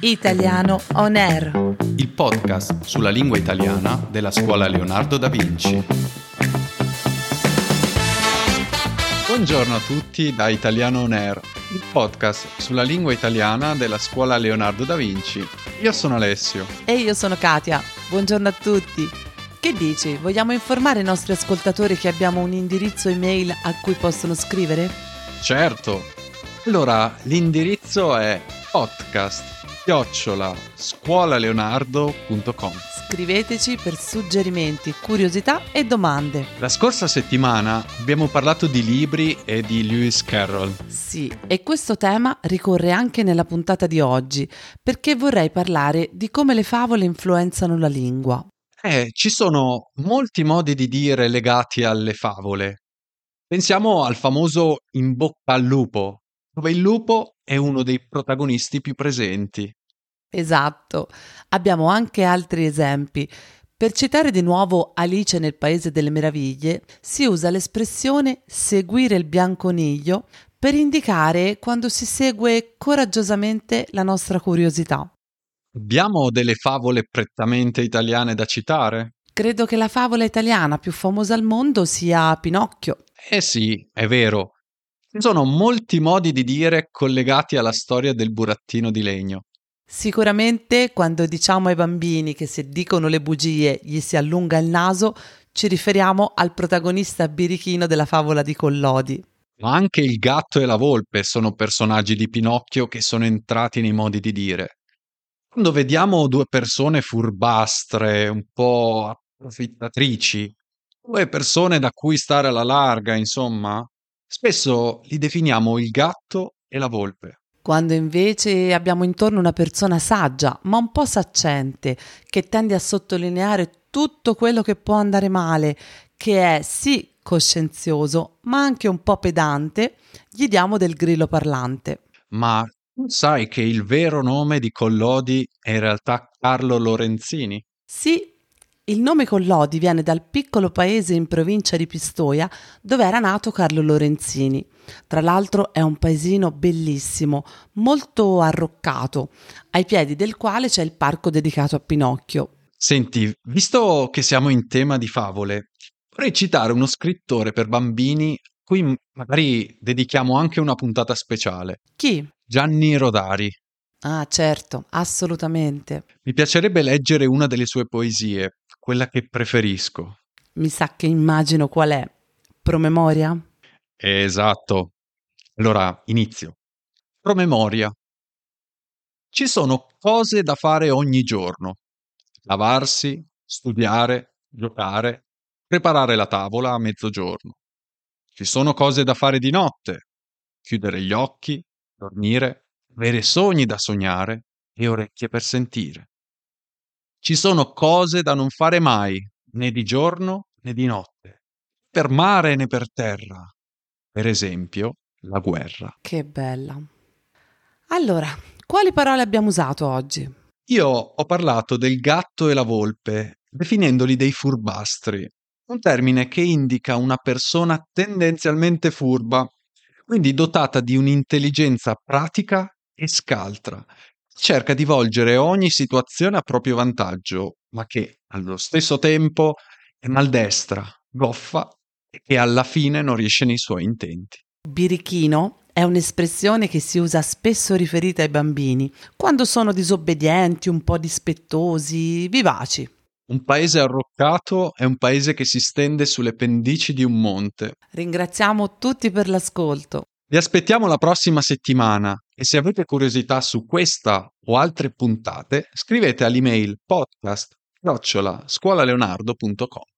Italiano On Air. il podcast sulla lingua italiana della scuola Leonardo da Vinci. Buongiorno a tutti da Italiano On Air, il podcast sulla lingua italiana della scuola Leonardo da Vinci. Io sono Alessio. E io sono Katia. Buongiorno a tutti. Che dici? Vogliamo informare i nostri ascoltatori che abbiamo un indirizzo email a cui possono scrivere? Certo. Allora, l'indirizzo è podcast chiocciola scuolaleonardo.com. Scriveteci per suggerimenti, curiosità e domande. La scorsa settimana abbiamo parlato di libri e di Lewis Carroll. Sì, e questo tema ricorre anche nella puntata di oggi, perché vorrei parlare di come le favole influenzano la lingua. Eh, ci sono molti modi di dire legati alle favole. Pensiamo al famoso in bocca al lupo, dove il lupo è uno dei protagonisti più presenti. Esatto. Abbiamo anche altri esempi. Per citare di nuovo Alice nel Paese delle Meraviglie, si usa l'espressione seguire il bianconiglio per indicare quando si segue coraggiosamente la nostra curiosità. Abbiamo delle favole prettamente italiane da citare? Credo che la favola italiana più famosa al mondo sia Pinocchio. Eh sì, è vero. Ci sono molti modi di dire collegati alla storia del burattino di legno. Sicuramente quando diciamo ai bambini che se dicono le bugie gli si allunga il naso, ci riferiamo al protagonista birichino della favola di Collodi. Ma anche il gatto e la volpe sono personaggi di Pinocchio che sono entrati nei modi di dire. Quando vediamo due persone furbastre, un po' approfittatrici, due persone da cui stare alla larga, insomma, spesso li definiamo il gatto e la volpe. Quando invece abbiamo intorno una persona saggia, ma un po' saccente, che tende a sottolineare tutto quello che può andare male, che è sì coscienzioso, ma anche un po' pedante, gli diamo del grillo parlante. Ma sai che il vero nome di Collodi è in realtà Carlo Lorenzini? Sì, il nome Collodi viene dal piccolo paese in provincia di Pistoia dove era nato Carlo Lorenzini. Tra l'altro è un paesino bellissimo, molto arroccato, ai piedi del quale c'è il parco dedicato a Pinocchio. Senti, visto che siamo in tema di favole, vorrei citare uno scrittore per bambini a cui magari dedichiamo anche una puntata speciale. Chi? Gianni Rodari. Ah, certo, assolutamente. Mi piacerebbe leggere una delle sue poesie, quella che preferisco. Mi sa che immagino qual è. Promemoria? Esatto. Allora, inizio. Promemoria. Ci sono cose da fare ogni giorno. Lavarsi, studiare, giocare, preparare la tavola a mezzogiorno. Ci sono cose da fare di notte. Chiudere gli occhi, dormire, avere sogni da sognare e orecchie per sentire. Ci sono cose da non fare mai, né di giorno né di notte, per mare né per terra. Per esempio, la guerra. Che bella. Allora, quali parole abbiamo usato oggi? Io ho parlato del gatto e la volpe, definendoli dei furbastri, un termine che indica una persona tendenzialmente furba, quindi dotata di un'intelligenza pratica e scaltra. Cerca di volgere ogni situazione a proprio vantaggio, ma che allo stesso tempo è maldestra, goffa e che alla fine non riesce nei suoi intenti. Birichino è un'espressione che si usa spesso riferita ai bambini, quando sono disobbedienti, un po' dispettosi, vivaci. Un paese arroccato è un paese che si stende sulle pendici di un monte. Ringraziamo tutti per l'ascolto. Vi aspettiamo la prossima settimana e se avete curiosità su questa o altre puntate, scrivete all'email podcast scuolaleonardo.com.